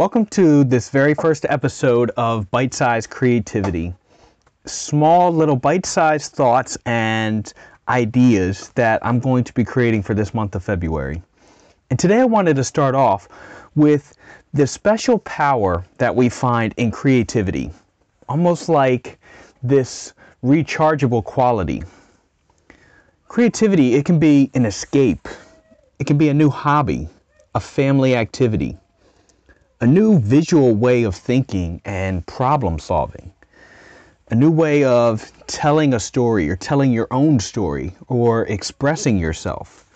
Welcome to this very first episode of Bite Size Creativity. Small little bite sized thoughts and ideas that I'm going to be creating for this month of February. And today I wanted to start off with the special power that we find in creativity, almost like this rechargeable quality. Creativity, it can be an escape, it can be a new hobby, a family activity, a new visual way of thinking and problem solving, a new way of telling a story or telling your own story or expressing yourself,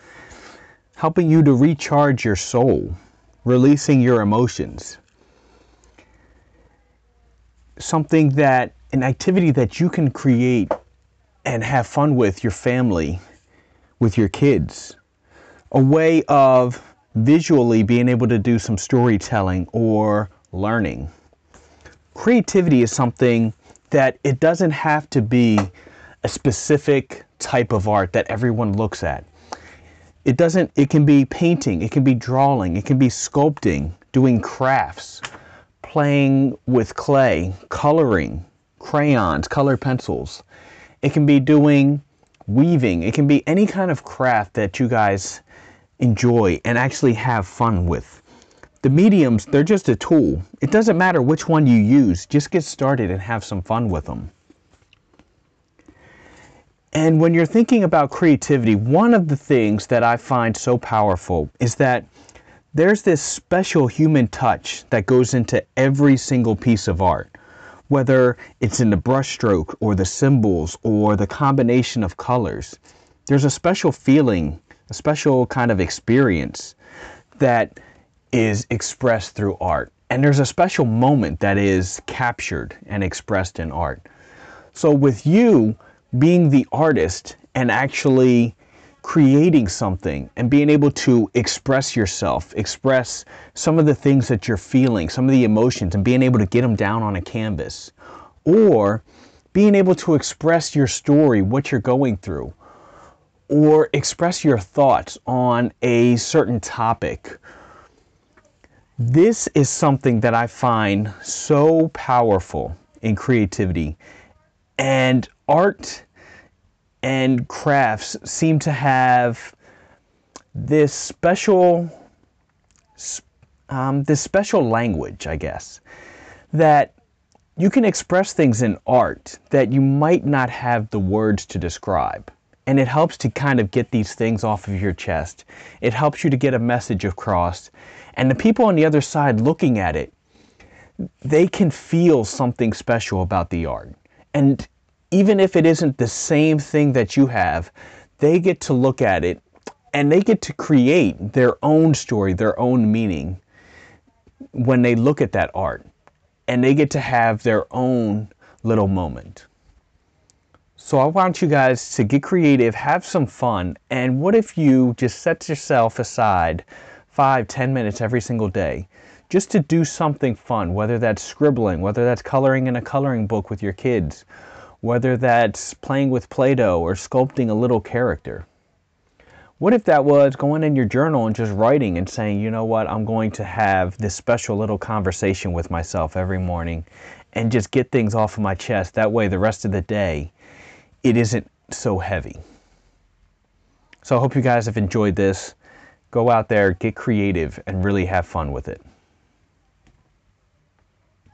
helping you to recharge your soul, releasing your emotions. Something that, an activity that you can create and have fun with your family, with your kids. A way of visually being able to do some storytelling or learning. Creativity is something that it doesn't have to be a specific type of art that everyone looks at. It doesn't it can be painting, it can be drawing, it can be sculpting, doing crafts, playing with clay, coloring, crayons, color pencils. It can be doing weaving. It can be any kind of craft that you guys enjoy and actually have fun with. The mediums, they're just a tool. It doesn't matter which one you use, just get started and have some fun with them. And when you're thinking about creativity, one of the things that I find so powerful is that there's this special human touch that goes into every single piece of art whether it's in the brushstroke or the symbols or the combination of colors. There's a special feeling, a special kind of experience that is expressed through art. And there's a special moment that is captured and expressed in art. So, with you being the artist and actually creating something and being able to express yourself, express some of the things that you're feeling, some of the emotions, and being able to get them down on a canvas. Or being able to express your story, what you're going through, or express your thoughts on a certain topic. This is something that I find so powerful in creativity. And art and crafts seem to have this special um, this special language, I guess, that you can express things in art that you might not have the words to describe. And it helps to kind of get these things off of your chest. It helps you to get a message across. And the people on the other side looking at it, they can feel something special about the art. And even if it isn't the same thing that you have, they get to look at it and they get to create their own story, their own meaning when they look at that art. And they get to have their own little moment. So I want you guys to get creative, have some fun, and what if you just set yourself aside five, ten minutes every single day just to do something fun, whether that's scribbling, whether that's coloring in a coloring book with your kids, whether that's playing with Play Doh or sculpting a little character. What if that was going in your journal and just writing and saying, you know what, I'm going to have this special little conversation with myself every morning and just get things off of my chest. That way, the rest of the day, it isn't so heavy. So I hope you guys have enjoyed this. Go out there, get creative, and really have fun with it.